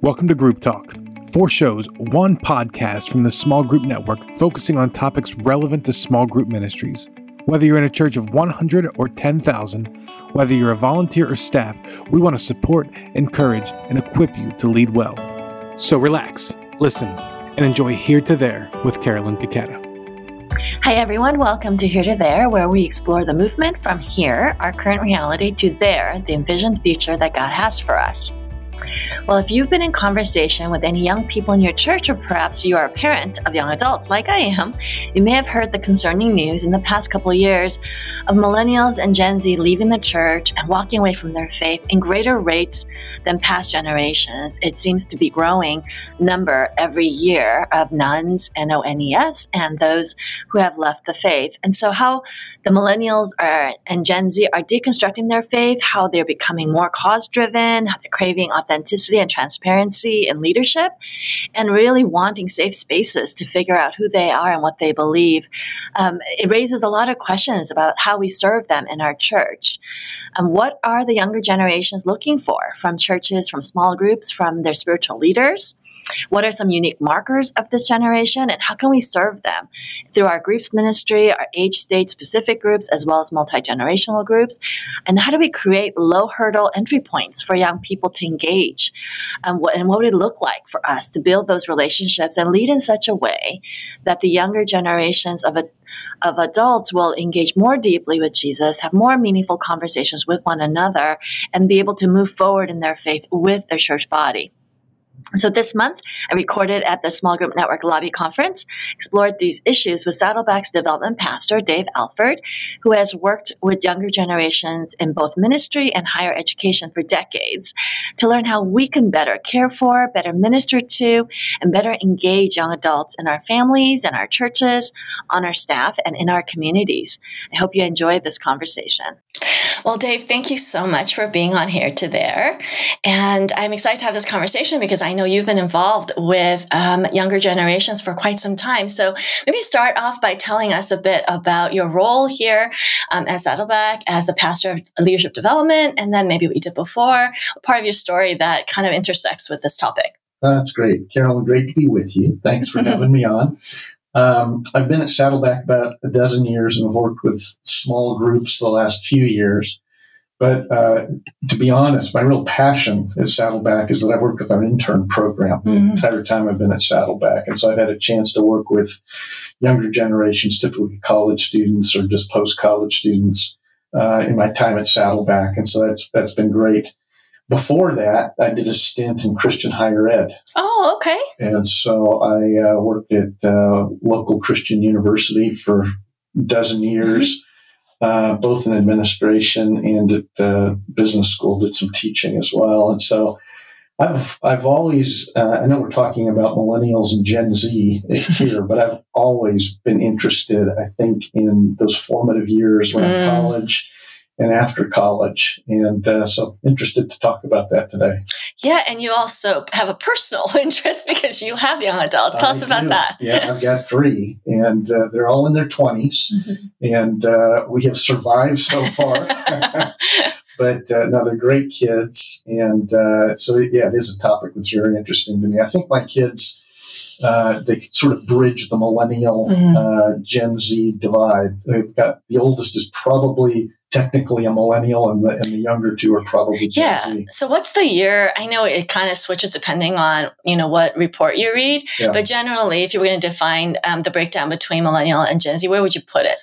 Welcome to Group Talk. Four shows, one podcast from the Small Group Network focusing on topics relevant to small group ministries. Whether you're in a church of 100 or 10,000, whether you're a volunteer or staff, we want to support, encourage, and equip you to lead well. So relax, listen, and enjoy Here to There with Carolyn Taketa. Hi, everyone. Welcome to Here to There, where we explore the movement from here, our current reality, to there, the envisioned future that God has for us. Well, if you've been in conversation with any young people in your church, or perhaps you are a parent of young adults like I am, you may have heard the concerning news in the past couple of years of millennials and Gen Z leaving the church and walking away from their faith in greater rates than past generations. It seems to be growing number every year of nones, N-O-N-E-S, and those who have left the faith. And so how the millennials are, and Gen Z are deconstructing their faith, how they're becoming more cause driven, how they're craving authenticity and transparency and leadership, and really wanting safe spaces to figure out who they are and what they believe. Um, it raises a lot of questions about how we serve them in our church. And what are the younger generations looking for from churches, from small groups, from their spiritual leaders? What are some unique markers of this generation and how can we serve them through our groups ministry, our age state specific groups, as well as multi generational groups? And how do we create low hurdle entry points for young people to engage? And what, and what would it look like for us to build those relationships and lead in such a way that the younger generations of a of adults will engage more deeply with Jesus, have more meaningful conversations with one another, and be able to move forward in their faith with their church body. So this month, I recorded at the Small Group Network Lobby Conference, explored these issues with Saddleback's development pastor, Dave Alford, who has worked with younger generations in both ministry and higher education for decades to learn how we can better care for, better minister to, and better engage young adults in our families, in our churches, on our staff, and in our communities. I hope you enjoyed this conversation. Well, Dave, thank you so much for being on here to there. And I'm excited to have this conversation because I know you've been involved with um, younger generations for quite some time. So maybe start off by telling us a bit about your role here um, at Saddleback as a pastor of leadership development, and then maybe what you did before, part of your story that kind of intersects with this topic. That's great. Carolyn, great to be with you. Thanks for having me on. Um, I've been at Saddleback about a dozen years and I've worked with small groups the last few years. But uh, to be honest, my real passion at Saddleback is that I've worked with our intern program mm-hmm. the entire time I've been at Saddleback. And so I've had a chance to work with younger generations, typically college students or just post college students uh, in my time at Saddleback. And so that's, that's been great. Before that, I did a stint in Christian higher ed. Oh, okay. And so I uh, worked at uh, local Christian university for a dozen years, mm-hmm. uh, both in administration and at uh, business school. Did some teaching as well, and so I've I've always uh, I know we're talking about millennials and Gen Z here, but I've always been interested. I think in those formative years around mm. college and after college. And uh, so interested to talk about that today. Yeah, and you also have a personal interest because you have young adults. Tell I us about do. that. Yeah, I've got three, and uh, they're all in their 20s, mm-hmm. and uh, we have survived so far. but uh, no, they're great kids. And uh, so, yeah, it is a topic that's very interesting to me. I think my kids. Uh, they sort of bridge the millennial mm-hmm. uh, Gen Z divide. They've got the oldest is probably technically a millennial and the, and the younger two are probably Gen yeah Z. so what's the year i know it kind of switches depending on you know what report you read yeah. but generally if you were going to define um, the breakdown between millennial and gen z where would you put it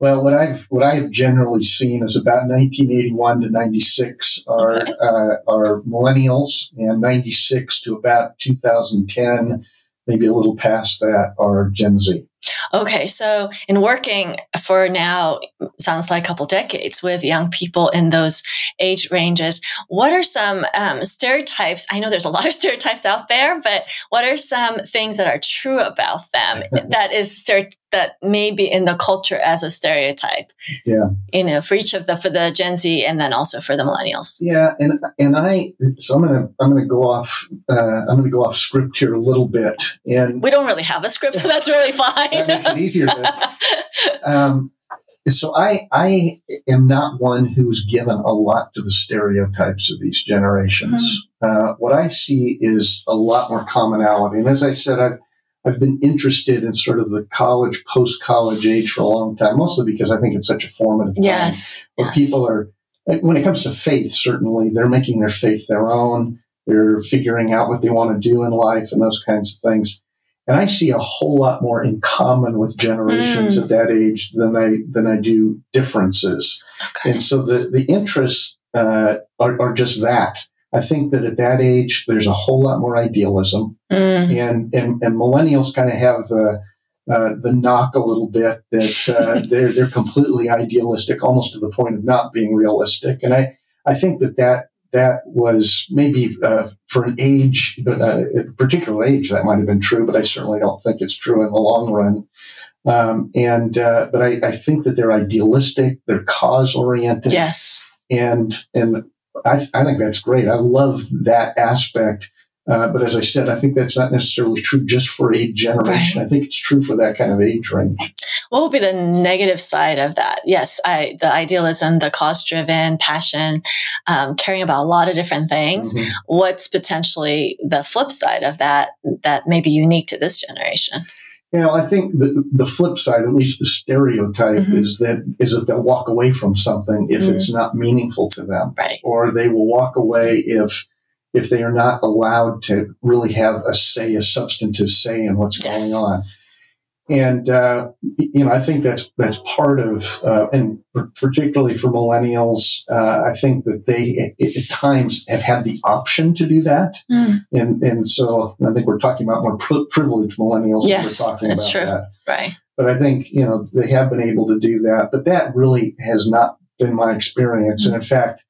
well, what I've what I have generally seen is about 1981 to 96 are okay. uh, are millennials, and 96 to about 2010, maybe a little past that, are Gen Z. Okay, so in working for now, sounds like a couple decades with young people in those age ranges, what are some um, stereotypes? I know there's a lot of stereotypes out there, but what are some things that are true about them that is that may be in the culture as a stereotype? Yeah, you know, for each of the for the Gen Z and then also for the millennials. Yeah, and and I so I'm gonna I'm gonna go off uh, I'm gonna go off script here a little bit, and we don't really have a script, so that's really fine makes it easier. um, So I I am not one who's given a lot to the stereotypes of these generations. Mm-hmm. Uh, what I see is a lot more commonality, and as I said, I've I've been interested in sort of the college, post college age for a long time, mostly because I think it's such a formative time. Yes. Where yes. people are, when it comes to faith, certainly they're making their faith their own. They're figuring out what they want to do in life and those kinds of things. And I see a whole lot more in common with generations mm. at that age than I than I do differences. Okay. And so the the interests uh, are, are just that. I think that at that age, there's a whole lot more idealism, mm. and, and and millennials kind of have the uh, the knock a little bit that uh, they're they're completely idealistic, almost to the point of not being realistic. And I I think that that that was maybe uh, for an age, uh, a particular age, that might have been true, but I certainly don't think it's true in the long run. Um, and uh, but I, I, think that they're idealistic, they're cause oriented. Yes. And and I, I think that's great. I love that aspect. Uh, but as I said, I think that's not necessarily true just for a generation. Right. I think it's true for that kind of age range. What would be the negative side of that? Yes, I, the idealism, the cause driven, passion, um, caring about a lot of different things. Mm-hmm. What's potentially the flip side of that that may be unique to this generation? You know, I think the the flip side, at least the stereotype, mm-hmm. is that is that they'll walk away from something if mm-hmm. it's not meaningful to them, right? Or they will walk away if if they are not allowed to really have a say, a substantive say in what's yes. going on and uh, you know I think that's that's part of uh, and particularly for millennials uh, I think that they at, at, times have had the option to do that mm. and and so I think we're talking about more pri- privileged millennials yes, we're talking that's about true. that right but I think you know they have been able to do that but that really has not been my experience mm. and in fact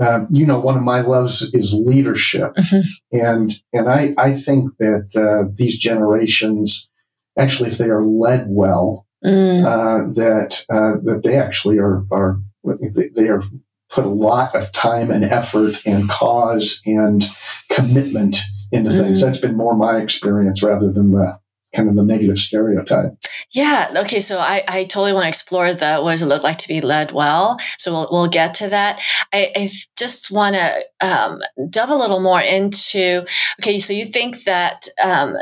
um, you know, one of my loves is leadership, mm-hmm. and and I I think that uh, these generations actually, if they are led well, mm. uh, that uh, that they actually are are they are put a lot of time and effort and cause and commitment into mm. things. That's been more my experience rather than the kind of the negative stereotype. Yeah. Okay. So I, I totally want to explore the what does it look like to be led well. So we'll, we'll get to that. I, I just want to um, delve a little more into. Okay. So you think that um,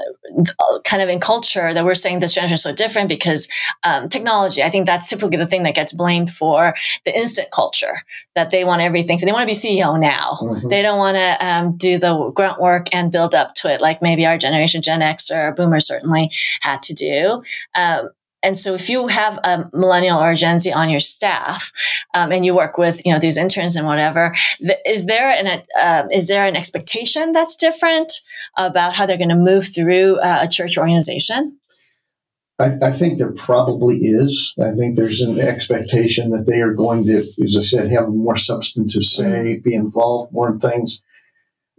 kind of in culture that we're saying this generation is so different because um, technology. I think that's typically the thing that gets blamed for the instant culture that they want everything. They want to be CEO now. Mm-hmm. They don't want to um, do the grunt work and build up to it like maybe our generation, Gen X or Boomer certainly had to do. Um, and so if you have a millennial or a Gen Z on your staff, um, and you work with you know these interns and whatever, th- is there an uh, is there an expectation that's different about how they're going to move through uh, a church organization? I, I, think there probably is. I think there's an expectation that they are going to, as I said, have more substantive say, mm-hmm. be involved more in things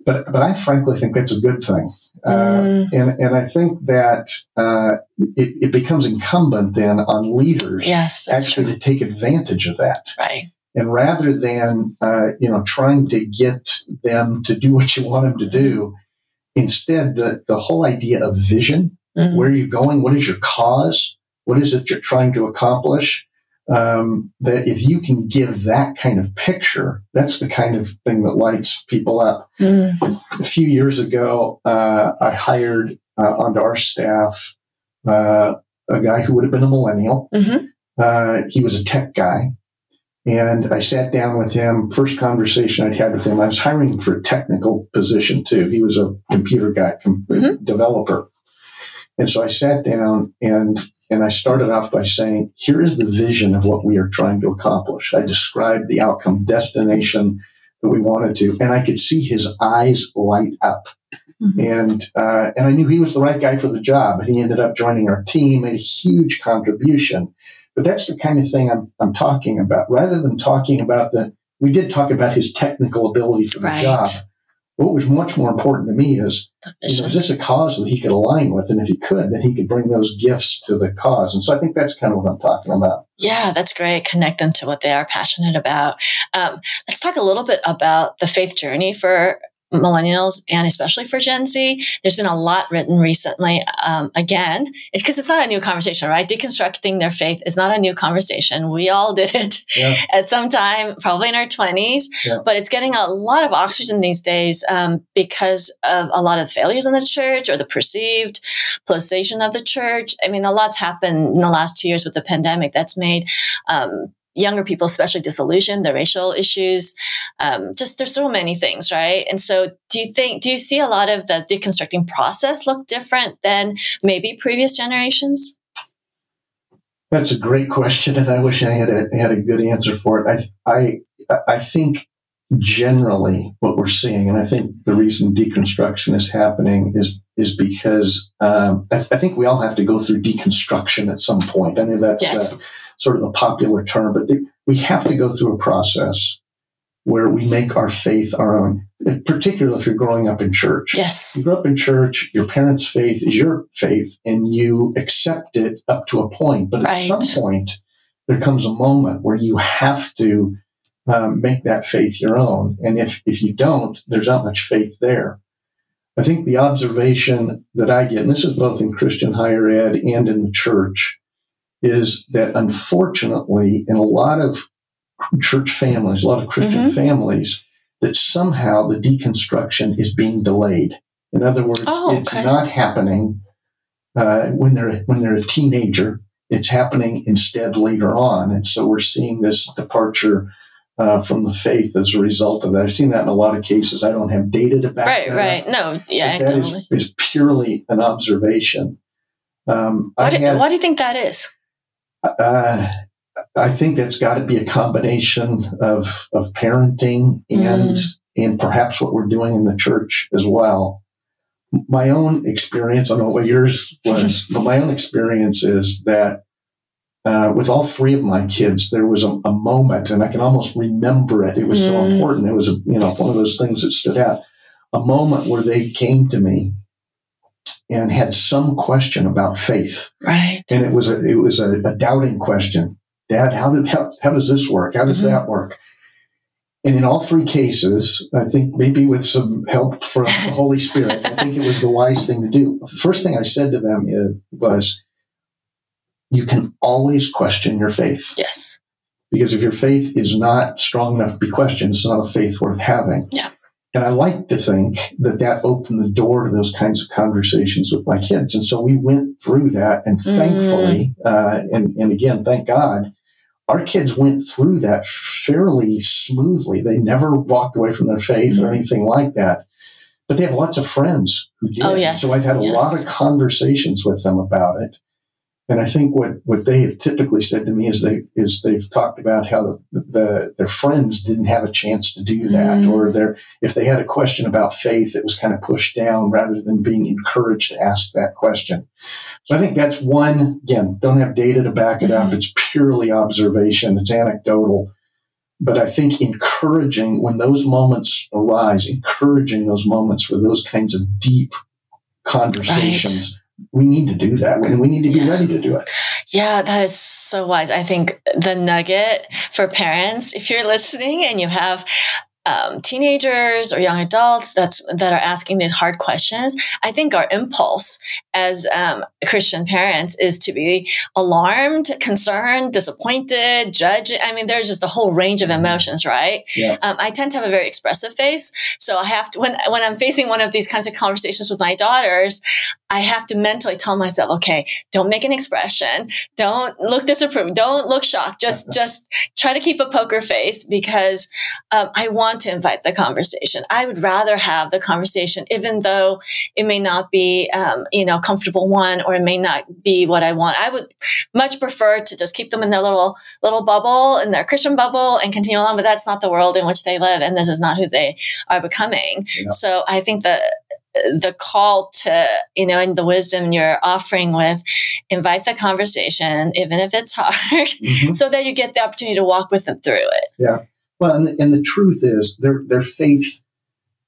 but but I frankly think that's a good thing, uh, mm. and and I think that uh, it, it, becomes incumbent then on leaders yes, actually true. to take advantage of that, right? And rather than uh, you know trying to get them to do what you want them to do, instead the the whole idea of vision, mm. where are you going, what is your cause, what is it you're trying to accomplish, um, that if you can give that kind of picture, that's the kind of thing that lights people up. Mm. A few years ago, uh, I hired uh, onto our staff uh, a guy who would have been a millennial. Mm-hmm. Uh, he was a tech guy. And I sat down with him. First conversation I'd had with him, I was hiring for a technical position too. He was a computer guy, com- mm-hmm. developer. And so I sat down and and I started off by saying, here is the vision of what we are trying to accomplish. I described the outcome destination that we wanted to, and I could see his eyes light up. Mm-hmm. And uh, and I knew he was the right guy for the job. And he ended up joining our team, made a huge contribution. But that's the kind of thing I'm, I'm talking about. Rather than talking about the, we did talk about his technical ability for the right. job what was much more important to me is, you know, is this a cause that he could align with? And if he could, then he could bring those gifts to the cause. And so I think that's kind of what I'm talking about. Yeah, that's great. Connect them to what they are passionate about. Um, let's talk a little bit about the faith journey for millennials and especially for Gen Z. There's been a lot written recently. Um, again, it's because it's not a new conversation, right? Deconstructing their faith is not a new conversation. We all did it yeah. at some time, probably in our 20s, yeah. but it's getting a lot of oxygen these days um, because of a lot of failures in the church or the perceived politicization of the church. I mean, a lot's happened in the last two years with the pandemic that's made um, younger people especially disillusioned the racial issues um, just there's so many things right? And so do you think do you see a lot of the deconstructing process look different than maybe previous generations? That's a great question and i wish i had a had a good answer for it. I i i think generally what we're seeing and i think the reason deconstruction is happening is is because um, I, th- I, think we all have to go through deconstruction at some point. I mean that's yes. the, sort of a popular term, but the, we have to go through a process where we make our faith our own, particularly if you're growing up in church. Yes. You grew up in church, your parents' faith is your faith, and you accept it up to a point. But right. at some point, there comes a moment where you have to um, make that faith your own. And if, if you don't, there's not much faith there. I think the observation that I get, and this is both in Christian higher ed and in the church, is that unfortunately, in a lot of church families, a lot of Christian mm-hmm. families, that somehow the deconstruction is being delayed. In other words, oh, okay. it's not happening uh, when they're when they're a teenager. It's happening instead later on, and so we're seeing this departure uh, from the faith as a result of that. I've seen that in a lot of cases. I don't have data to back right, that right. Up, no, yeah, that is, is, purely an observation. Um, why, do, had, why do you think that is? Uh, I think that's got to be a combination of of parenting and mm. and perhaps what we're doing in the church as well. My own experience, I don't know what yours was, but my own experience is that uh, with all three of my kids, there was a, a, moment, and I can almost remember it. It was mm. so important. It was a, you know one of those things that stood out. A moment where they came to me and had some question about faith. Right. And it was a it was a, a doubting question. Dad, how did how, how does this work? How does mm-hmm. that work? And in all three cases, I think maybe with some help from the Holy Spirit, I think it was the wise thing to do. The first thing I said to them is, was, you can always question your faith. Yes. Because if your faith is not strong enough to be questioned, it's not a faith worth having. Yeah. And I like to think that that opened the door to those kinds of conversations with my kids. And so we went through that. And mm. thankfully, uh, and, and again, thank God, our kids went through that fairly smoothly. They never walked away from their faith mm. or anything like that. But they have lots of friends who did. Oh, yes. So I've had a yes. lot of conversations with them about it. And I think what, what they have typically said to me is they is they've talked about how the, the their friends didn't have a chance to do that, mm. or their if they had a question about faith, it was kind of pushed down rather than being encouraged to ask that question. So I think that's one. Again, don't have data to back it mm-hmm. up. It's purely observation. It's anecdotal. But I think encouraging when those moments arise, encouraging those moments for those kinds of deep conversations. Right we need to do that and we need to be ready to do it. Yeah, that is so wise. I think the nugget for parents, if you're listening and you have um, teenagers or young adults that's that are asking these hard questions, I think our impulse as um, Christian parents is to be alarmed, concerned, disappointed, judge. I mean, there's just a whole range of emotions, right? Yeah. Um, I tend to have a very expressive face, so I have to when when I'm facing one of these kinds of conversations with my daughters, I have to mentally tell myself, okay, don't make an expression, don't look disapproved, don't look shocked, just just try to keep a poker face because um, I want to invite the conversation. I would rather have the conversation, even though it may not be, um, you know, a comfortable one, or it may not be what I want. I would much prefer to just keep them in their little little bubble, in their Christian bubble, and continue along. But that's not the world in which they live, and this is not who they are becoming. Yeah. So I think that the call to, you know, and the wisdom you're offering with invite the conversation, even if it's hard, mm-hmm. so that you get the opportunity to walk with them through it. Yeah. Well, and, and the truth is their, their faith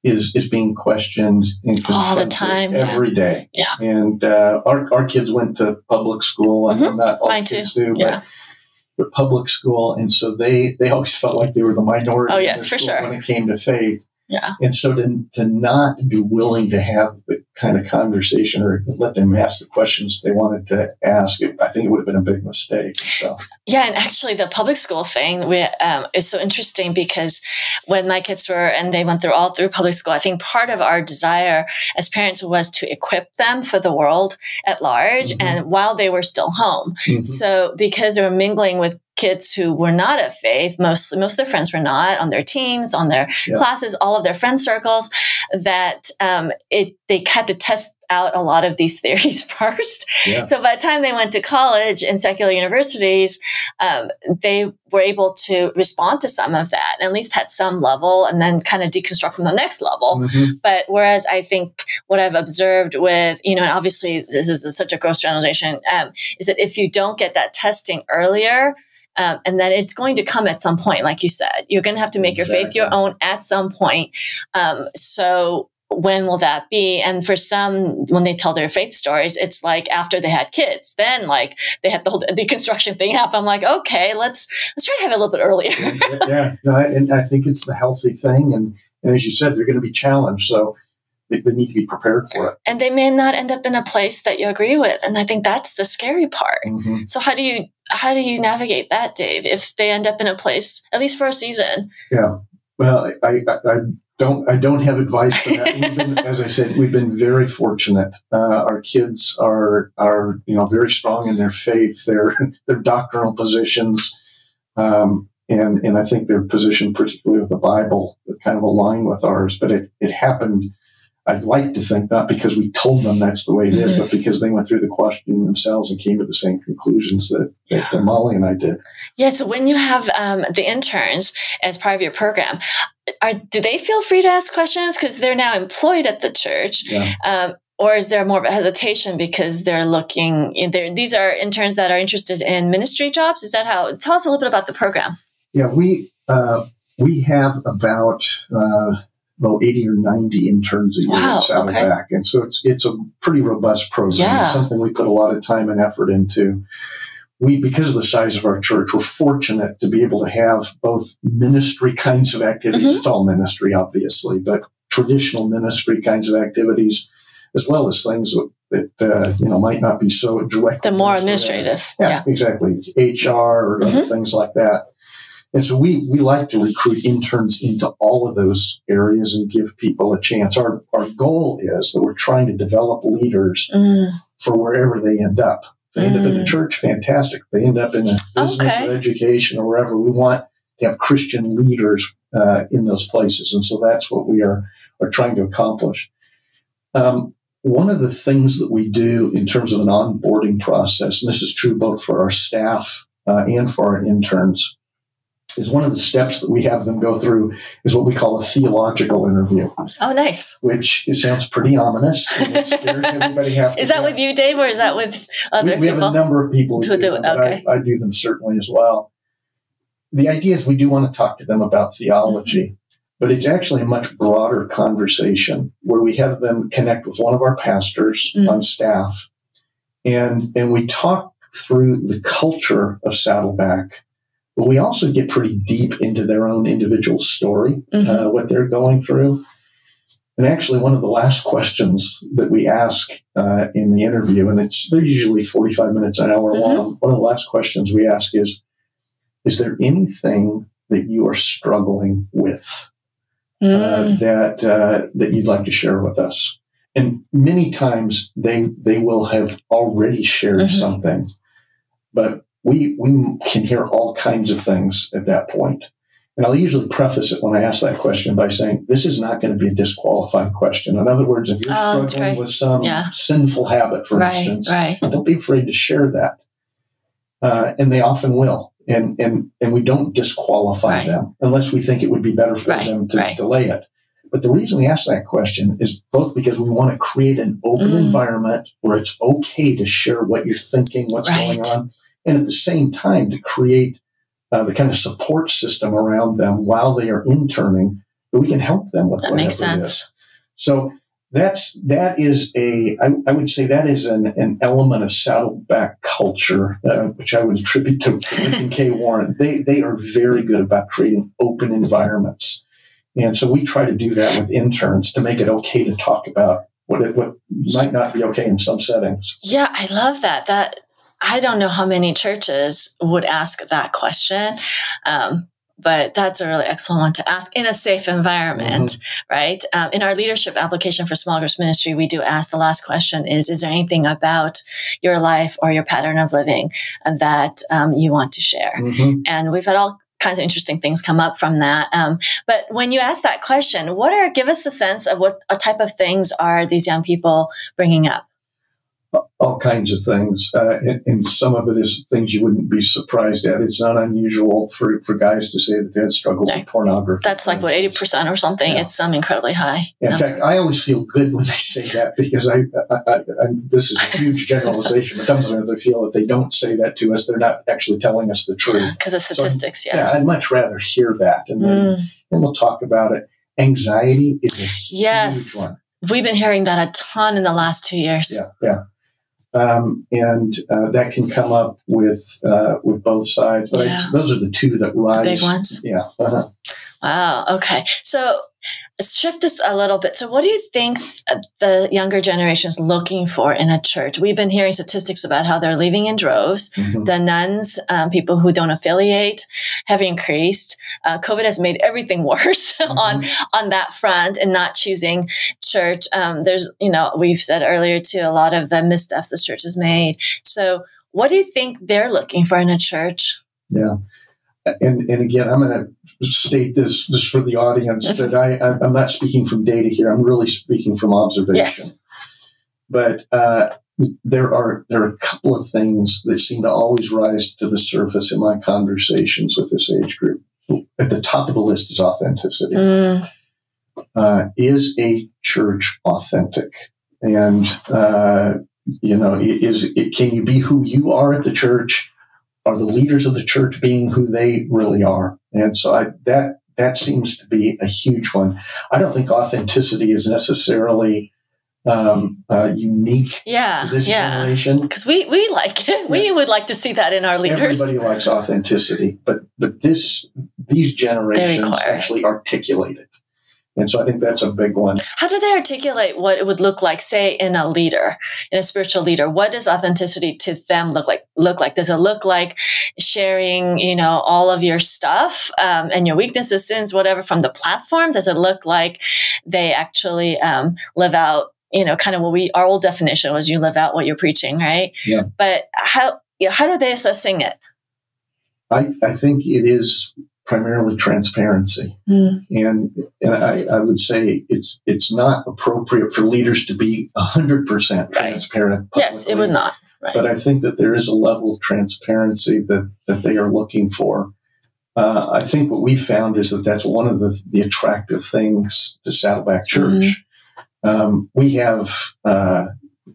is, is being questioned all the time, every yeah. day. yeah. And uh, our, our kids went to public school, and mm-hmm. not all Mine kids too. do, yeah. but the public school, and so they they always felt like they were the minority. Oh yes, for sure. When it came to faith, Yeah. And so to, to not be willing to have the kind of conversation or let them ask the questions they wanted to ask, I think it would have been a big mistake. So yeah, and actually the public school thing we, um, is so interesting because when my kids were and they went through all through public school, I think part of our desire as parents was to equip them for the world at large, mm-hmm. and while they were still home. Mm-hmm. So because they were mingling with kids who were not of faith most most of their friends were not on their teams on their yeah. classes all of their friend circles that um, it they had to test out a lot of these theories first yeah. so by the time they went to college and secular universities um, they were able to respond to some of that and at least at some level and then kind of deconstruct from the next level mm-hmm. but whereas i think what i've observed with you know and obviously this is a, such a gross generalization um, is that if you don't get that testing earlier um, and then it's going to come at some point, like you said. You're going to have to make exactly. your faith your own at some point. Um, so when will that be? And for some, when they tell their faith stories, it's like after they had kids, then like they had the whole deconstruction thing happen. I'm like, okay, let's let's try to have it a little bit earlier. yeah, no, and I think it's the healthy thing, and, and as you said, they're going to be challenged. So they, they, need to be prepared for it. And they may not end up in a place that you agree with, and I think that's the scary part. Mm-hmm. So how do you how do you navigate that, Dave? If they end up in a place, at least for a season? Yeah. Well, I, I, I don't I don't have advice for that. Been, as I said, we've been very fortunate. Uh, our kids are are you know very strong in their faith, their their doctrinal positions, um, and and I think their position, particularly with the Bible, kind of align with ours. But it it happened I'd like to think not because we told them that's the way it is, mm-hmm. but because they went through the questioning themselves and came to the same conclusions that, that yeah. Molly and I did. Yeah. So when you have um, the interns as part of your program, are do they feel free to ask questions because they're now employed at the church? Yeah. Um, or is there more of a hesitation because they're looking? These are interns that are interested in ministry jobs. Is that how? Tell us a little bit about the program. Yeah, we uh, we have about. Uh, about 80 or 90 interns a year wow, at Saddleback. Okay. And so it's, it's a pretty robust program. Yeah. It's something we put a lot of time and effort into. We, because of the size of our church, we're fortunate to be able to have both ministry kinds of activities. Mm-hmm. It's all ministry, obviously, but traditional ministry kinds of activities, as well as things that, that uh, you know might not be so direct. The more administrative, yeah, yeah, exactly, HR or mm-hmm. things like that. And so we, we like to recruit interns into all of those areas and give people a chance. Our, our goal is that we're trying to develop leaders mm. for wherever they end up. If they end mm. up in a mm. church, fantastic. If they end up in a business okay. or education or wherever, we want to have Christian leaders uh, in those places. And so that's what we are, are trying to accomplish. Um, one of the things that we do in terms of an onboarding process, and this is true both for our staff uh, and for our interns, is one of the steps that we have them go through is what we call a theological interview. Oh, nice. Which sounds pretty ominous. is that with you, Dave, or is that with other we, we people? have a number of people to do, it. Okay. I, I, do them certainly as well. The idea is we do want to talk to them about theology, mm-hmm. but it's actually a much broader conversation where we have them connect with one of our pastors mm-hmm. on staff, and and we talk through the culture of Saddleback but we also get pretty deep into their own individual story, mm-hmm. uh, what they're going through. And actually, one of the last questions that we ask uh, in the interview, and it's they're usually 45 minutes, an hour mm-hmm. long. One of the last questions we ask is, "Is there anything that you are struggling with uh, mm. uh, that uh, that you'd like to share with us?" And many times they they will have already shared mm-hmm. something, but we we can hear all kinds of things at that point. And I'll usually preface it when I ask that question by saying, this is not going to be a disqualifying question. In other words, if you're oh, struggling with some yeah. sinful habit, for right, instance, right. don't be afraid to share that. Uh, and they often will. And, and, and we don't disqualify right. them unless we think it would be better for them to delay it. But the reason we ask that question is both because we want to create an open mm. environment where it's okay to share what you're thinking, what's going on and at the same time to create uh, the kind of support system around them while they are interning that we can help them with. That makes sense. So that's that is a I, I would say that is an, an element of Saddleback culture, uh, which I would attribute to Rick and Kay Warren. They they are very good about creating open environments, And so we try to do that with interns to make it okay to talk about what it, what might not be okay in some settings. Yeah, I love that. That I don't know how many churches would ask that question. Um, but that's a really excellent one to ask in a safe environment, mm-hmm. right? Um, in our leadership application for small groups ministry, we do ask the last question is, is there anything about your life or your pattern of living that um, you want to share? Mm-hmm. And we've had all kinds of interesting things come up from that. Um, but when you ask that question, what are, give us a sense of what a type of things are these young people bringing up? All kinds of things, uh, and, and, some of it is things you wouldn't be surprised at. It's not unusual for, for guys to say that they had struggles with pornography. That's like what eighty percent or something. Yeah. It's um, incredibly high. Yeah, in fact, I always feel good when they say that because I, I, I, I this is a huge generalization, but sometimes I feel that they don't say that to us, they're not actually telling us the truth because of statistics. So, yeah. yeah, I'd much rather hear that, and then mm. and we'll talk about it. Anxiety is a yes. huge one. We've been hearing that a ton in the last two years. Yeah, yeah. Um, and uh, that can come up with uh, with both sides. But yeah. I, those are the two that rise. The big ones. Yeah. Uh-huh. Wow. Okay. So shift this a little bit. So, what do you think the younger generation is looking for in a church? We've been hearing statistics about how they're leaving in droves. Mm-hmm. The nones, um, people who don't affiliate, have increased. Uh, COVID has made everything worse mm-hmm. on on that front, and not choosing church. Um, there's, you know, we've said earlier too, a lot of the missteps the church has made. So, what do you think they're looking for in a church? Yeah and, and again, I'm going to state this just for the audience that I, I'm not speaking from data here. I'm really speaking from observation. Yes. But uh, there are there are a couple of things that seem to always rise to the surface in my conversations with this age group. At the top of the list is authenticity. Mm. Uh, is a church authentic? And uh, you know, is it, can you be who you are at the church? Are the leaders of the church being who they really are? And so I, that that seems to be a huge one. I don't think authenticity is necessarily um, uh, unique yeah, to this yeah. generation because we we like it. We would like to see that in our leaders. Everybody likes authenticity, but but this these generations actually articulate it. And so I think that's a big one. How do they articulate what it would look like, say, in a leader, in a spiritual leader? What does authenticity to them look like? Look like? Does it look like sharing, you know, all of your stuff um, and your weaknesses, sins, whatever, from the platform? Does it look like they actually um, live out, you know, kind of what we our old definition was you live out what you're preaching, right? Yeah. But how you know, how are they assessing it? I, I think it is primarily transparency. Mm. And, and I, I, would say it's it's not appropriate for leaders to be 100% transparent. Right. Yes, it would not. Right. But I think that there is a level of transparency that, that they are looking for. Uh, I think what we found is that that's one of the, the attractive things to Saddleback Church. Mm-hmm. Um, we have uh,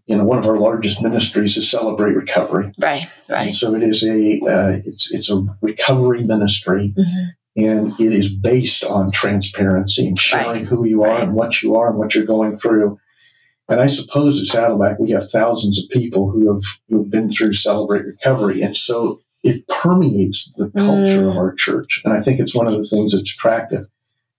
you know, one of our largest ministries is Celebrate Recovery. Right, right. And so it is a uh, it's it's a recovery ministry, mm-hmm. and it is based on transparency and sharing right. who you are right. and what you are and what you're going through. And I suppose at Saddleback we have thousands of people who have who have been through Celebrate Recovery, and so it permeates the culture mm. of our church. And I think it's one of the things that's attractive.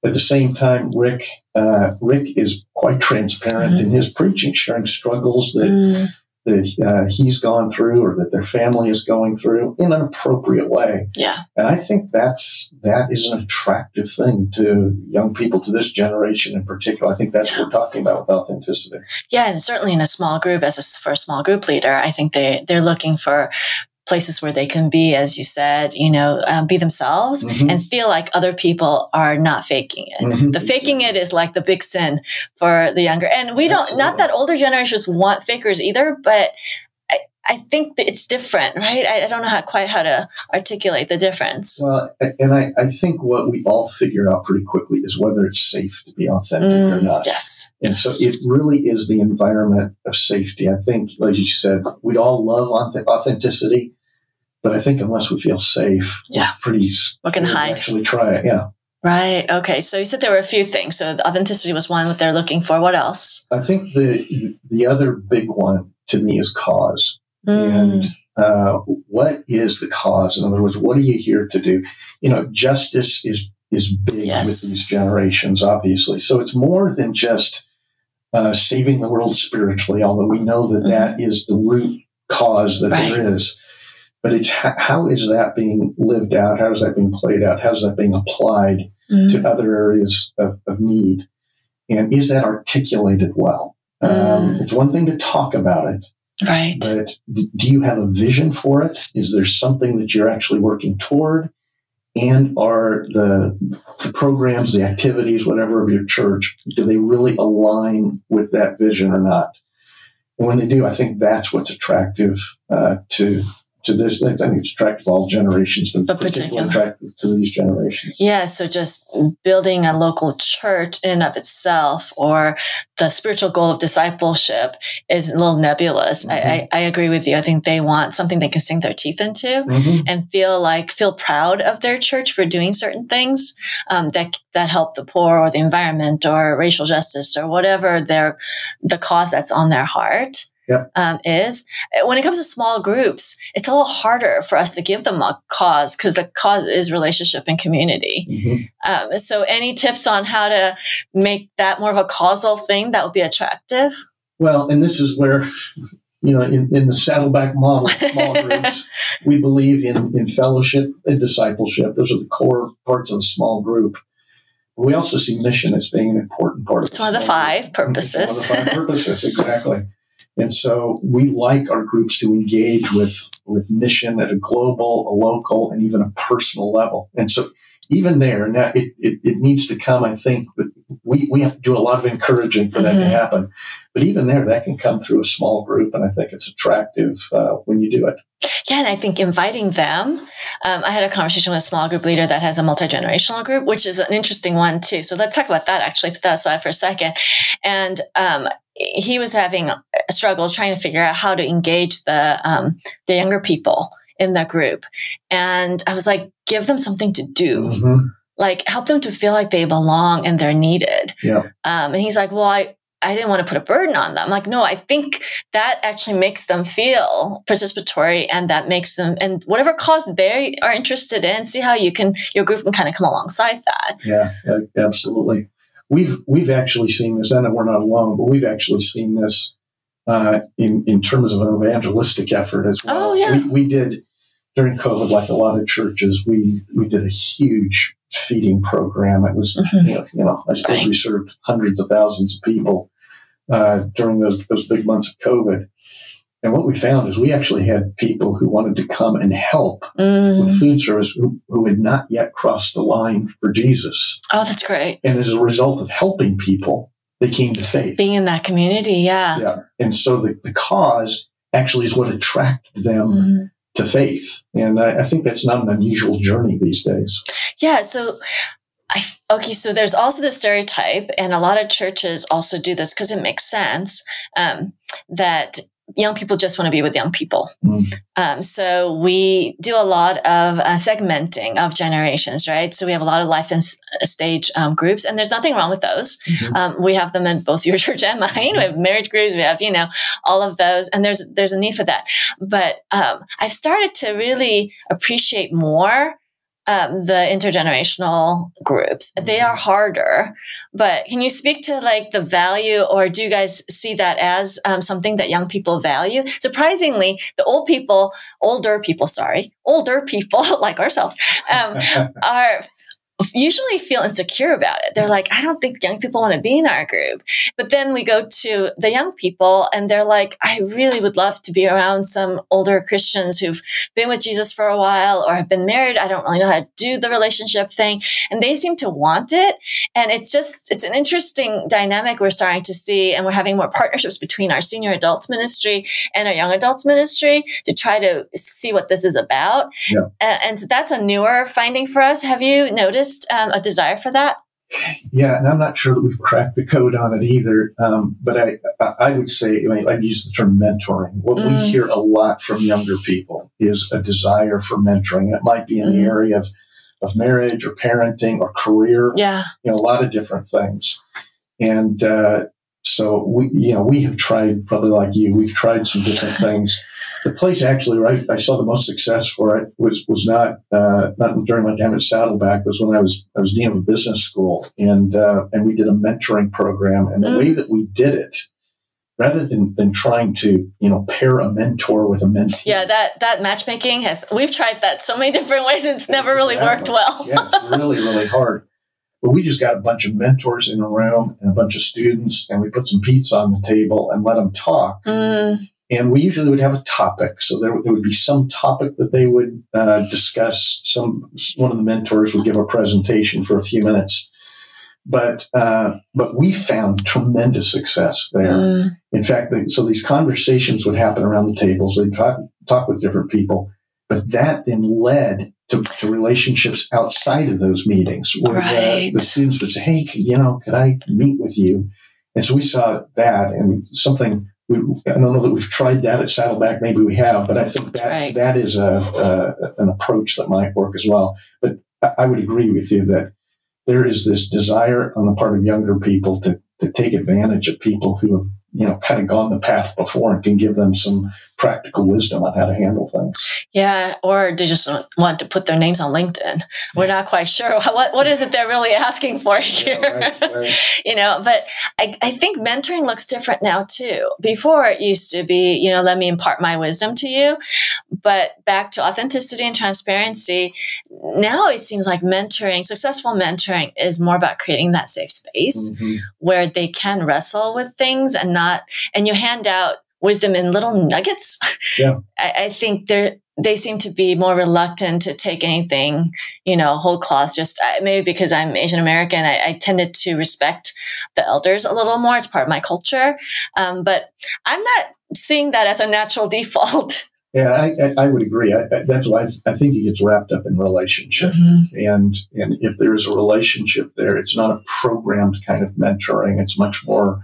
At the same time, Rick uh, Rick is quite transparent mm-hmm. in his preaching, sharing struggles that mm. that uh, he's gone through or that their family is going through in an appropriate way. Yeah, and I think that's that is an attractive thing to young people to this generation in particular. I think that's yeah. what we're talking about with authenticity. Yeah, and certainly in a small group, as a, for a small group leader, I think they they're looking for places where they can be, as you said, you know, um, be themselves mm-hmm. and feel like other people are not faking it. Mm-hmm. The faking it is like the big sin for the younger. And we don't, not that older generations want fakers either, but I, think it's different, right? I, I, don't know how quite how to articulate the difference. Well, and I, I think what we all figure out pretty quickly is whether it's safe to be authentic mm, or not. Yes. And so it really is the environment of safety. I think, like you said, we all love authenticity but I think unless we feel safe, yeah, pretty we can hide. Actually, try it. Yeah. Right. Okay. So you said there were a few things. So the authenticity was one that they're looking for. What else? I think the the other big one to me is cause. Mm. And uh, what is the cause? In other words, what are you here to do? You know, justice is is big Yes. with these generations, obviously. So it's more than just uh, saving the world spiritually, although we know that that is the root cause that Mm-hmm. Right. there is. But it's how, how is that being lived out? How is that being played out? How is that being applied Mm. to other areas of, of need? And is that articulated well? Um, Mm. it's one thing to talk about it, Right. but do you have a vision for it? Is there something that you're actually working toward? And are the, the programs, the activities, whatever of your church, do they really align with that vision or not? And when they do, I think that's what's attractive uh, to to this. I think it's attractive to all generations, but, But particularly attractive to these generations. Yeah, so just building a local church in and of itself, or the spiritual goal of discipleship, is a little nebulous. I, I, I agree with you. I think they want something they can sink their teeth into Mhm. and feel like feel proud of their church for doing certain things um, that that help the poor or the environment or racial justice or whatever their the cause that's on their heart. Yep. Um, is when it comes to small groups, it's a little harder for us to give them a cause because the cause is relationship and community. Mhm. Um, so, any tips on how to make that more of a causal thing that would be attractive? Well, and this is where, you know, in, in the saddleback model, small groups, we believe in, in fellowship and discipleship. Those are the core parts of a small group. But we also see mission as being an important part of It's one of the five group. purposes. It's one of the five purposes, exactly. And so we like our groups to engage with, with mission at a global, a local, and even a personal level. And so even there, now it, it, it needs to come, I think, but we, we have to do a lot of encouraging for that to Mhm. happen. But even there, that can come through a small group, and I think it's attractive uh, when you do it. Yeah, and I think inviting them. Um, I had a conversation with a small group leader that has a multi generational group, which is an interesting one too. So let's talk about that. Actually, put that aside for a second. And um, he was having a struggle trying to figure out how to engage the um, the younger people in the group. And I was like, give them something to do. Mhm. like help them to feel like they belong and they're needed. Yeah. Um, and he's like, well, I, I didn't want to put a burden on them. I'm like, no, I think that actually makes them feel participatory and that makes them, and whatever cause they are interested in, see how you can, your group can kind of come alongside that. Yeah, yeah, absolutely. We've we've actually seen this. I know we're not alone, but we've actually seen this uh, in in terms of an evangelistic effort as well. Oh, yeah. we, we did during COVID, like a lot of churches, we we did a huge feeding program. It was Mhm. you, know, you know I suppose Right. we served hundreds of thousands of people uh, during those those big months of COVID. And what we found is we actually had people who wanted to come and help Mm. with food service who, who had not yet crossed the line for Jesus. Oh, that's great. And as a result of helping people, they came to faith. Being in that community. Yeah. yeah. And so the, the cause actually is what attracted them Mhm. to faith. And I, I think that's not an unusual journey these days. Yeah. So, I, okay. So there's also the stereotype, and a lot of churches also do this because it makes sense um, that young people just want to be with young people. Mm. Um, so we do a lot of uh, segmenting of generations, right? So we have a lot of life and s- stage um, groups, and there's nothing wrong with those. Mhm. Um, we have them in both your church and mine. We have marriage groups. We have, you know, all of those, and there's there's a need for that. But um, I've started to really appreciate more um, the intergenerational groups. They are harder, but can you speak to like the value, or do you guys see that as um, something that young people value? Surprisingly, the old people, older people, sorry, older people like ourselves, um, are usually feel insecure about it. They're like, I don't think young people want to be in our group. But then we go to the young people and they're like, I really would love to be around some older Christians who've been with Jesus for a while or have been married. I don't really know how to do the relationship thing. And they seem to want it. And it's just, it's an interesting dynamic we're starting to see. And we're having more partnerships between our senior adults ministry and our young adults ministry to try to see what this is about. Yeah. A- And so that's a newer finding for us. Have you noticed um, a desire for that? Yeah, and I'm not sure that we've cracked the code on it either. Um, but I, I would say, I mean, I'd use the term mentoring. What we Mm. hear a lot from younger people is a desire for mentoring. And it might be in Mhm. the area of, of marriage or parenting or career. Yeah. you know, a lot of different things. And uh, so we, you know, we have tried probably like you, we've tried some different things. The place actually where I, I, saw the most success for it was was not uh, not during my time at Saddleback. It Was when I was I was dean of a business school, and uh, and we did a mentoring program. And the mm. way that we did it, rather than, than trying to you know pair a mentor with a mentee. Yeah, that that matchmaking has we've tried that so many different ways. It's never really worked well. yeah, it's really really hard. But we just got a bunch of mentors in a room and a bunch of students, and we put some pizza on the table and let them talk. Mm. And we usually would have a topic. So there, there would be some topic that they would uh, discuss. Some one of the mentors would give a presentation for a few minutes. But uh, but we found tremendous success there. Mm. In fact, they, so these conversations would happen around the tables. They'd talk talk with different people, but that then led to, to relationships outside of those meetings, where right. the, the students would say, "Hey, you know, could I meet with you?" And so we saw that and something we, I don't know that we've tried that at Saddleback. Maybe we have, but I think that right. that is a, a, an approach that might work as well. But I would agree with you that there is this desire on the part of younger people to to take advantage of people who have you know kind of gone the path before and can give them some practical wisdom on how to handle things. Yeah, or they just want to put their names on LinkedIn. We're not quite sure what what is it they're really asking for here. Yeah, right, right. you know, but I, I think mentoring looks different now too. Before it used to be, you know, let me impart my wisdom to you. But back to authenticity and transparency, now it seems like mentoring, successful mentoring is more about creating that safe space mm-hmm. where they can wrestle with things and not and you hand out wisdom in little nuggets. Yeah. I, I think they're they seem to be more reluctant to take anything, you know, whole cloth. Just maybe because I'm Asian American, I, I, tended to respect the elders a little more. It's part of my culture, um, but I'm not seeing that as a natural default. Yeah, I, I, I would agree. I, that's why I, think it gets wrapped up in relationship, mm-hmm. and and if there is a relationship there, it's not a programmed kind of mentoring. It's much more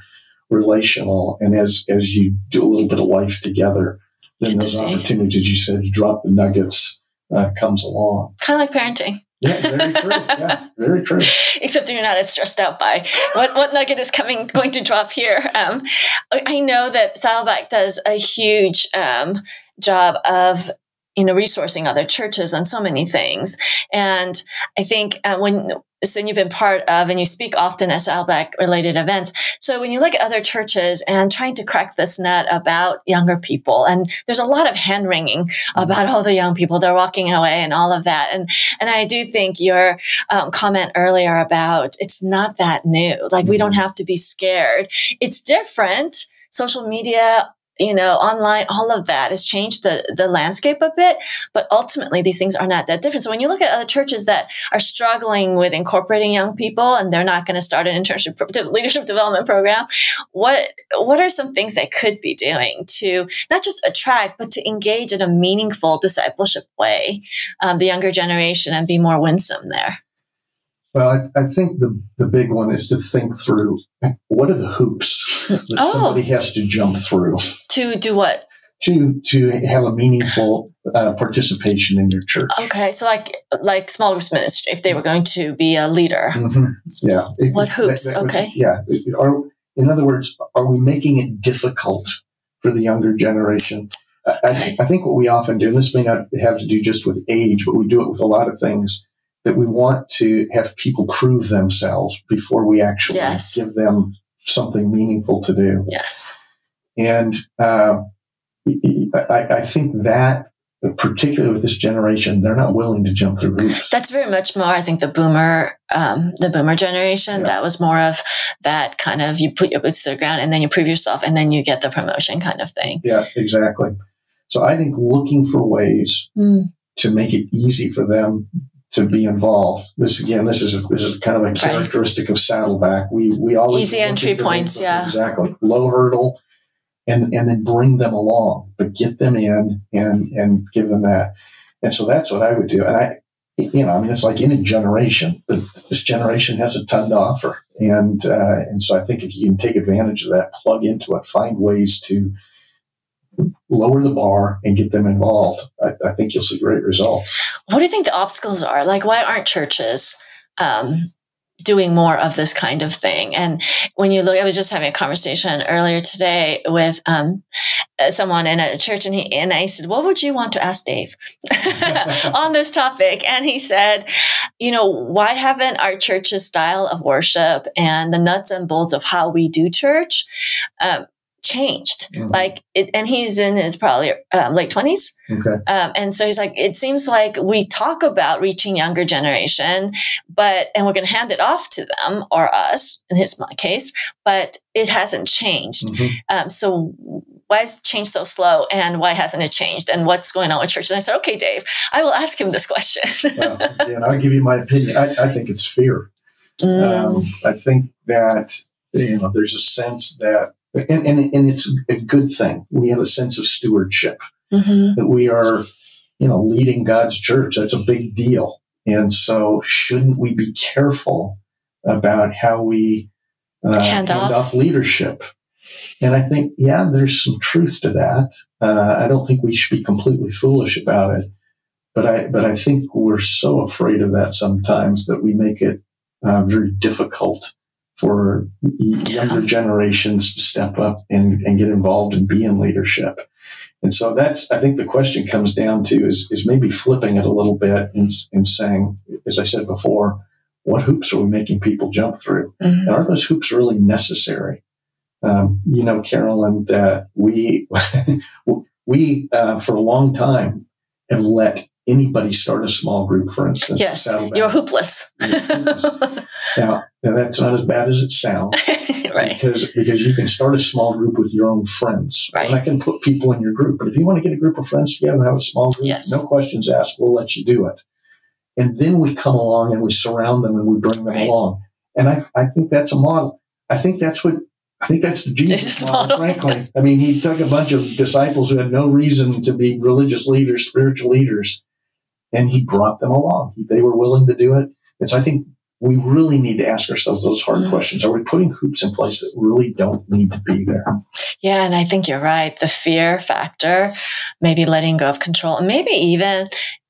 relational. And as as you do a little bit of life together, then Good those opportunities you said to drop the nuggets uh, comes along. Kind of like parenting. yeah, very true. Yeah, very true. Except you're not as stressed out by what, what nugget is coming going to drop here. Um, I know that Saddleback does a huge um, job of you know resourcing other churches on so many things, and I think uh, when so you've been part of and you speak often at Saddleback related events. So when you look at other churches and trying to crack this nut about younger people, and there's a lot of hand wringing about all the young people, they're walking away and all of that. And, and I do think your um, comment earlier about it's not that new. Like we don't mm-hmm. have to be scared. It's different. Social media you know, online, all of that has changed the, the landscape a bit, but ultimately these things are not that different. So when you look at other churches that are struggling with incorporating young people and they're not going to start an internship leadership development program, what, what are some things they could be doing to not just attract, but to engage in a meaningful discipleship way, um, the younger generation and be more winsome there? Well, I, I, think the, the big one is to think through what are the hoops that oh. somebody has to jump through to do what to to have a meaningful uh, participation in your church. Okay, so like like small groups ministry, if they were going to be a leader, mm-hmm. yeah. What hoops? That, that okay, yeah. Are in other words, are we making it difficult for the younger generation? I, I think what we often do, and this may not have to do just with age, but we do it with a lot of things that we want to have people prove themselves before we actually yes. give them something meaningful to do. Yes. And uh, I, I, think that, particularly with this generation, they're not willing to jump through hoops. That's very much more, I think, the boomer, um, the boomer generation. Yeah. That was more of that kind of you put your boots to the ground and then you prove yourself and then you get the promotion kind of thing. Yeah, exactly. So I think looking for ways mm. to make it easy for them to be involved. This again, this is a, this is kind of a characteristic of Saddleback. We we always easy entry points, yeah, exactly, low hurdle, and and then bring them along, but get them in and and give them that. And so that's what I would do. And I, you know, I mean, it's like any generation, but this generation has a ton to offer, and uh, and so I think if you can take advantage of that, plug into it, find ways to lower the bar and get them involved, I, I, think you'll see great results. What do you think the obstacles are? Like, why aren't churches um, doing more of this kind of thing. And when you look, I was just having a conversation earlier today with um, uh, someone in a church, and he and I said, "What would you want to ask Dave on this topic?" And he said, "You know, why haven't our church's style of worship and the nuts and bolts of how we do church um, changed. Mm-hmm. Like, it, and he's in his probably um, late twenties. Okay. Um, and so he's like, it seems like we talk about reaching younger generation, but, and we're going to hand it off to them or us in his case, but it hasn't changed. Mm-hmm. Um, so why is change so slow and why hasn't it changed and what's going on with church? And I said, okay, Dave, I will ask him this question. well, and I'll give you my opinion. I, I think it's fear. Mm. Um, I think that, you know, there's a sense that and, and, and it's a good thing. We have a sense of stewardship mm-hmm. that we are, you know, leading God's church. That's a big deal. And so, shouldn't we be careful about how we uh, hand, hand off. off. leadership? And I think, yeah, there's some truth to that. Uh, I don't think we should be completely foolish about it, but I, but I think we're so afraid of that sometimes that we make it uh, very difficult for younger generations to step up and, and get involved and be in leadership. And so that's, I think the question comes down to is, is maybe flipping it a little bit and, and saying, as I said before, what hoops are we making people jump through? Mm-hmm. And are those hoops really necessary? Um, you know, Carolyn, that we, we, uh, for a long time have let anybody start a small group, for instance. Yes, you're hoopless. now, now, that's not as bad as it sounds, right? Because because you can start a small group with your own friends, right? And I can put people in your group, but if you want to get a group of friends together and have a small group, yes. no questions asked, we'll let you do it. And then we come along and we surround them and we bring them right. along. And I, I think that's a model. I think that's what I think that's the Jesus, model, frankly. I mean, he took a bunch of disciples who had no reason to be religious leaders, spiritual leaders, and he brought them along. They were willing to do it. And so I think we really need to ask ourselves those hard mm. questions. Are we putting hoops in place that really don't need to be there? Yeah, and I think you're right. The fear factor, maybe letting go of control, and maybe even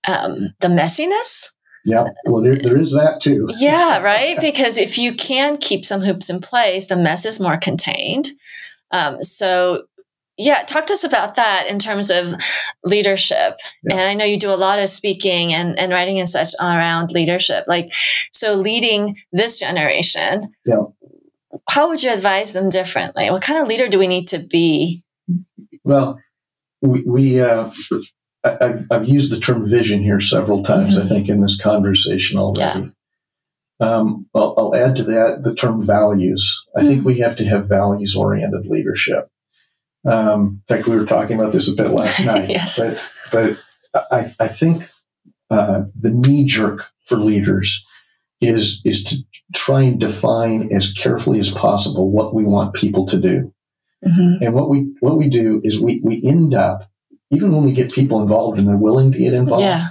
um, the messiness. Yeah, well, there, there is that too. yeah, right. Because if you can keep some hoops in place, the mess is more contained. Um, so yeah, talk to us about that in terms of leadership. Yeah. And I know you do a lot of speaking and, and writing and such around leadership. Like, so leading this generation, yeah. how would you advise them differently? What kind of leader do we need to be? Well, we, we uh, I've, I've used the term vision here several times, mm-hmm. I think, in this conversation already. Yeah. Um, I'll, I'll, add to that the term values. I mm-hmm. think we have to have values oriented leadership. Um, in fact, we were talking about this a bit last night. yes. But, but I, I think uh, the knee jerk for leaders is is to try and define as carefully as possible what we want people to do. Mm-hmm. And what we what we do is we we end up even when we get people involved and they're willing to get involved. Yeah.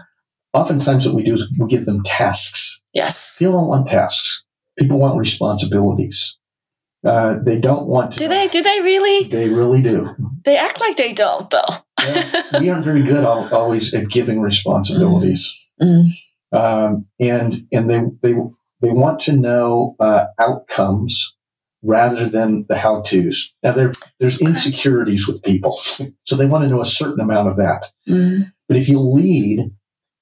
Oftentimes, what we do is we give them tasks. Yes. People don't want tasks. People want responsibilities. Uh, they don't want to. Do they? Do they really? They really do. They act like they don't, though. well, we aren't very good always at giving responsibilities, mm. Mm. Um, and and they they they want to know uh, outcomes rather than the how tos. Now there there's insecurities with people, so they want to know a certain amount of that. Mm. But if you lead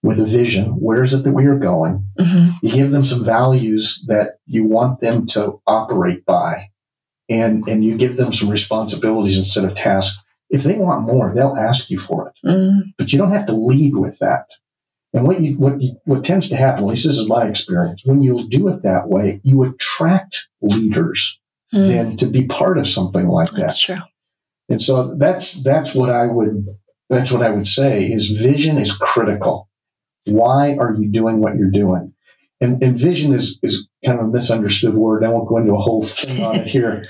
with a vision. Where is it that we are going? Mm-hmm. You give them some values that you want them to operate by and and you give them some responsibilities instead of tasks. If they want more, they'll ask you for it, mm. but you don't have to lead with that. And what you what you, what tends to happen, at least this is my experience, when you do it that way, you attract leaders mm. then to be part of something like that. That's true. And so that's that's what I would that's what I would say is vision is critical. Why are you doing what you're doing? And, and vision is, is kind of a misunderstood word. I won't go into a whole thing on it here.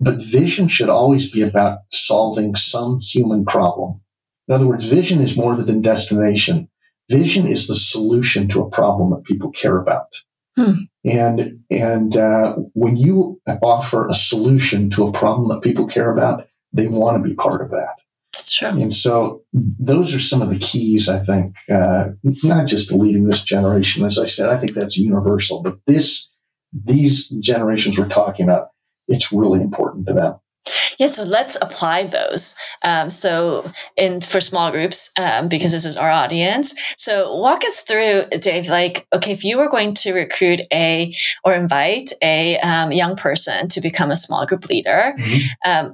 But vision should always be about solving some human problem. In other words, vision is more than destination. Vision is the solution to a problem that people care about. Hmm. And and uh, when you offer a solution to a problem that people care about, they want to be part of that. That's true. And so those are some of the keys, I think, uh, not just leading this generation. As I said, I think that's universal, but this these generations we're talking about, it's really important to them. Yeah, so let's apply those. Um, so, in for small groups, um, because this is our audience. So, walk us through, Dave. Like, okay, if you were going to recruit a or invite a um, young person to become a small group leader, mm-hmm.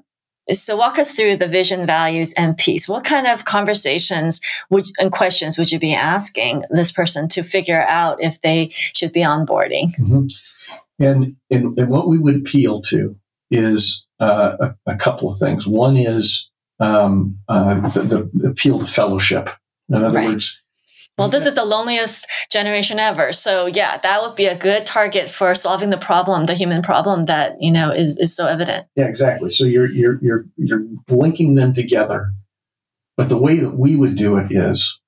So walk us through the vision, values, and peace. What kind of conversations would and questions would you be asking this person to figure out if they should be onboarding? Mm-hmm. And, and and what we would appeal to is uh, a, a, couple of things. One is um, uh, the, the, appeal to fellowship. In other right. words, well, this is the loneliest generation ever. So yeah, that would be a good target for solving the problem, the human problem that you know is is so evident. Yeah, exactly. So you're you're you're you're linking them together, but the way that we would do it is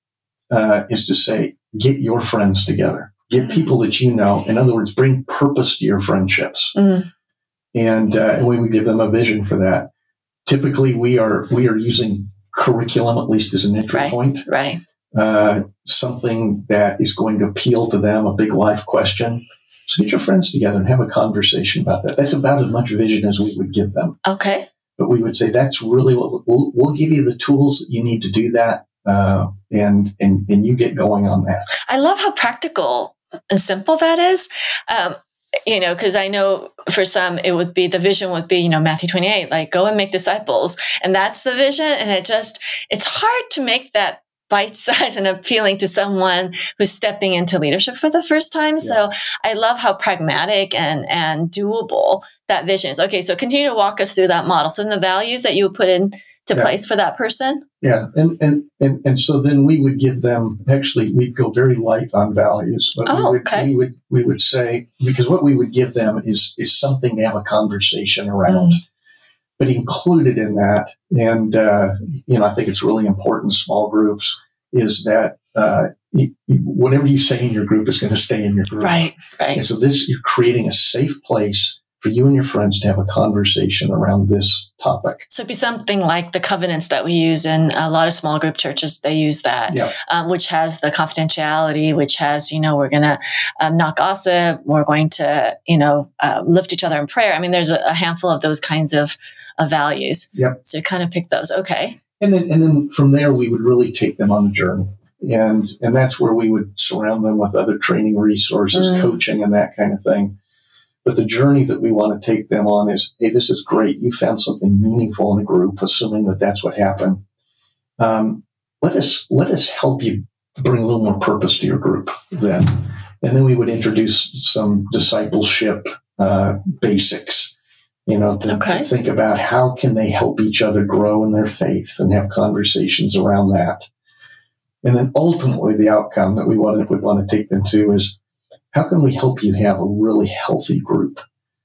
uh, is to say get your friends together, get mm-hmm. people that you know. In other words, bring purpose to your friendships. Mm and uh, we would give them a vision for that. Typically, we are we are using curriculum at least as an entry right, point, right? Uh, something that is going to appeal to them, a big life question. So get your friends together and have a conversation about that. That's about as much vision as we would give them. Okay. But we would say that's really what we'll, we'll give you the tools that you need to do that, uh, and and and you get going on that. I love how practical and simple that is. Um, you know, because I know for some it would be the vision would be, you know, Matthew 28, like go and make disciples. And that's the vision. And it just, it's hard to make that bite size and appealing to someone who's stepping into leadership for the first time. Yeah. So I love how pragmatic and, and doable that vision is. Okay. So continue to walk us through that model. So in the values that you would put in to yeah. place for that person. Yeah. And, and, and, and so then we would give them, actually, we'd go very light on values, but oh, we, would, okay. we would, we would say, because what we would give them is, is something to have a conversation around. Mm. But included in that, and uh, you know, I think it's really important. Small groups is that uh, whatever you say in your group is going to stay in your group. Right, right. And so this, you're creating a safe place for you and your friends to have a conversation around this topic. So it'd be something like the covenants that we use in a lot of small group churches. They use that, yeah. um, which has the confidentiality, which has, you know, we're going to um, not gossip. We're going to, you know, uh, lift each other in prayer. I mean, there's a, a handful of those kinds of, of values. Yep. So you kind of pick those. Okay. And then, and then from there, we would really take them on the journey. And, and that's where we would surround them with other training resources, mm. coaching, and that kind of thing but the journey that we want to take them on is, hey, this is great. You found something meaningful in a group, assuming that that's what happened. Um, let us let us help you bring a little more purpose to your group then, and then we would introduce some discipleship uh, basics. You know, to, okay. think about how can they help each other grow in their faith and have conversations around that. And then ultimately, the outcome that we want to, we want to take them to is how can we help you have a really healthy group?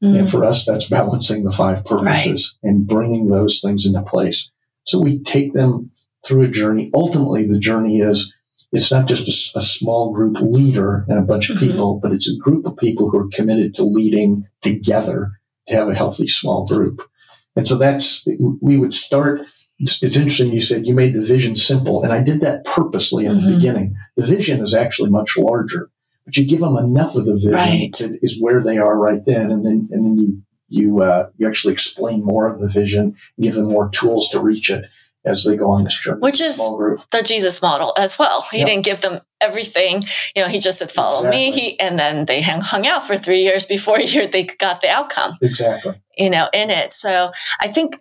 Mm. And for us, that's balancing the five purposes right. and bringing those things into place. So we take them through a journey. Ultimately, the journey is it's not just a, a small group leader and a bunch of mm-hmm. people, but it's a group of people who are committed to leading together to have a healthy small group. And so that's, we would start. It's, it's interesting you said you made the vision simple, and I did that purposely in mm-hmm. the beginning. The vision is actually much larger but you give them enough of the vision right. to, is where they are right then, and then and then you you uh, you actually explain more of the vision, give them more tools to reach it as they go on this journey. Which is the Jesus model as well. He yep. didn't give them everything. You know, he just said, "Follow exactly. me," he, and then they hung, hung out for three years before they got the outcome. Exactly. You know, in it. So I think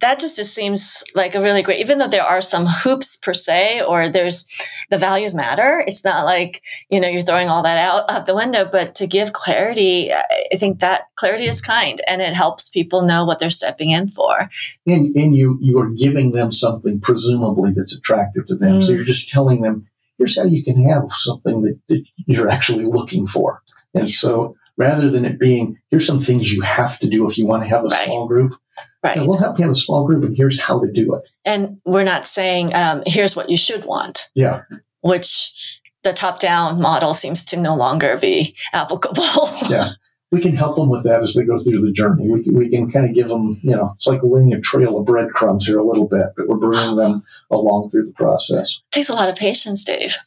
that just, just seems like a really great even though there are some hoops per se or there's the values matter it's not like you know you're throwing all that out out the window but to give clarity i think that clarity is kind and it helps people know what they're stepping in for and and you you are giving them something presumably that's attractive to them mm. so you're just telling them here's how you can have something that, that you're actually looking for and so rather than it being here's some things you have to do if you want to have a right. small group right. we'll help you have a small group and here's how to do it. And we're not saying um, here's what you should want. Yeah. Which the top down model seems to no longer be applicable. Yeah. We can help them with that as they go through the journey. We can, we can kind of give them, you know, it's like laying a trail of breadcrumbs here a little bit, but we're bringing them along through the process. It takes a lot of patience, Dave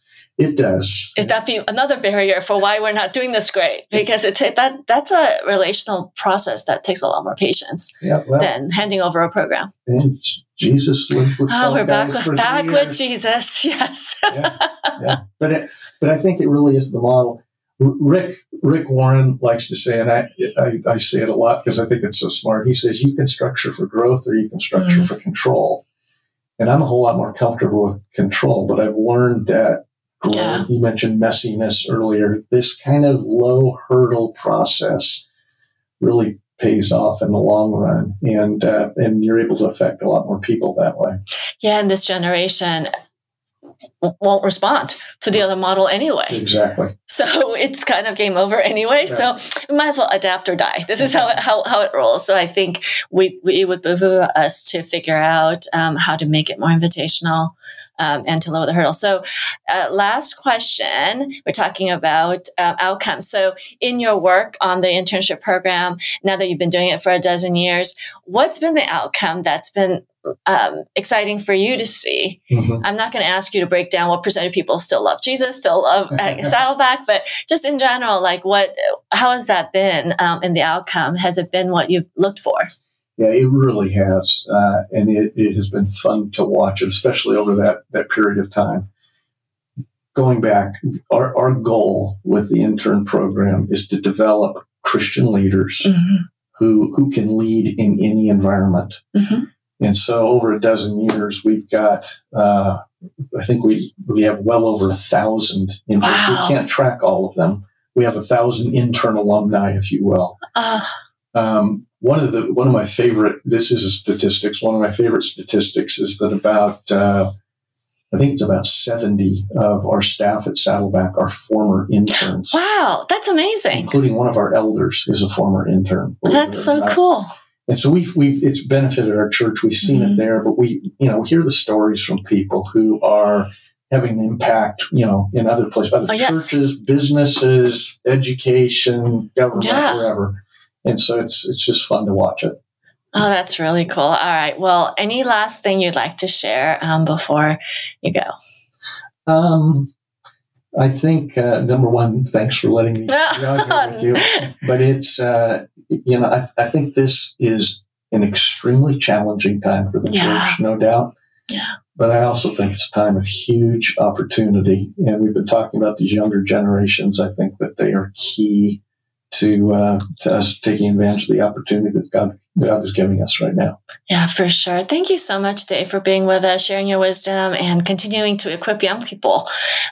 It does. Is that be another barrier for why we're not doing this great? Because it's that that's a relational process that takes a lot more patience yeah, well, than handing over a program. And Jesus lived with. Oh, we're back with back with Jesus. Yes. yeah, yeah. But it, but I think it really is the model. Rick Rick Warren likes to say, and I I, I say it a lot because I think it's so smart. He says you can structure for growth or you can structure mm. for control. And I'm a whole lot more comfortable with control, but I've learned that yeah. You mentioned messiness earlier. This kind of low hurdle process really pays off in the long run, and uh, and you're able to affect a lot more people that way. Yeah, and this generation won't respond to the other model anyway. Exactly. So it's kind of game over anyway. Yeah. So we might as well adapt or die. This is how it, how, how it rolls. So I think we, we would behoove us to figure out um, how to make it more invitational, um, and to lower the hurdle. So, uh, last question we're talking about uh, outcomes. So, in your work on the internship program, now that you've been doing it for a dozen years, what's been the outcome that's been um, exciting for you to see. Mm-hmm. I'm not going to ask you to break down what percent of people still love Jesus, still love uh, Saddleback, but just in general, like what, how has that been um, in the outcome? Has it been what you've looked for? Yeah, it really has, uh, and it, it has been fun to watch it, especially over that that period of time. Going back, our, our goal with the intern program is to develop Christian leaders mm-hmm. who who can lead in any environment. Mm-hmm. And so, over a dozen years, we've got. Uh, I think we we have well over a thousand interns. Wow. We can't track all of them. We have a thousand intern alumni, if you will. Uh. Um, one of the one of my favorite this is statistics one of my favorite statistics is that about uh, i think it's about 70 of our staff at saddleback are former interns wow that's amazing including one of our elders is a former intern that's so not. cool and so we've, we've it's benefited our church we've seen mm-hmm. it there but we you know hear the stories from people who are having an impact you know in other places other oh, churches yes. businesses education government yeah. wherever and so it's it's just fun to watch it. Oh, that's really cool. All right. Well, any last thing you'd like to share um, before you go? Um, I think uh, number one, thanks for letting me here with you. But it's uh, you know I, I think this is an extremely challenging time for the yeah. church, no doubt. Yeah. But I also think it's a time of huge opportunity, and we've been talking about these younger generations. I think that they are key to uh, to us taking advantage of the opportunity that God God is giving us right now. Yeah, for sure. Thank you so much, Dave, for being with us, sharing your wisdom, and continuing to equip young people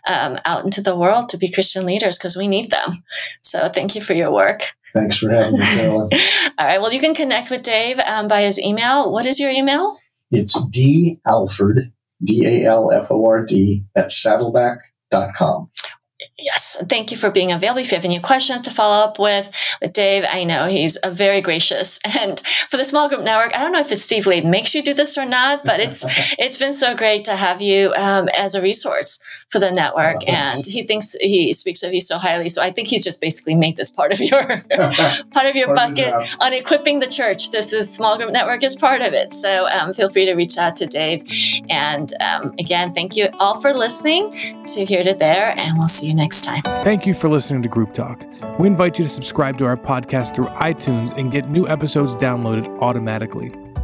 um, out into the world to be Christian leaders because we need them. So, thank you for your work. Thanks for having me, Carolyn. All right. Well, you can connect with Dave um, by his email. What is your email? It's D Alford, D A L F O R D, at saddleback.com. Yes, thank you for being available. If you have any questions to follow up with with Dave, I know he's a very gracious. And for the small group network, I don't know if it's Steve Gladen makes you do this or not, but it's it's been so great to have you um, as a resource for the network. Oh, and he thinks he speaks of you so highly. So I think he's just basically made this part of your part of your part bucket of on equipping the church. This is small group network is part of it. So um, feel free to reach out to Dave. And um, again, thank you all for listening to here to there, and we'll see you next time. Thank you for listening to Group Talk. We invite you to subscribe to our podcast through iTunes and get new episodes downloaded automatically.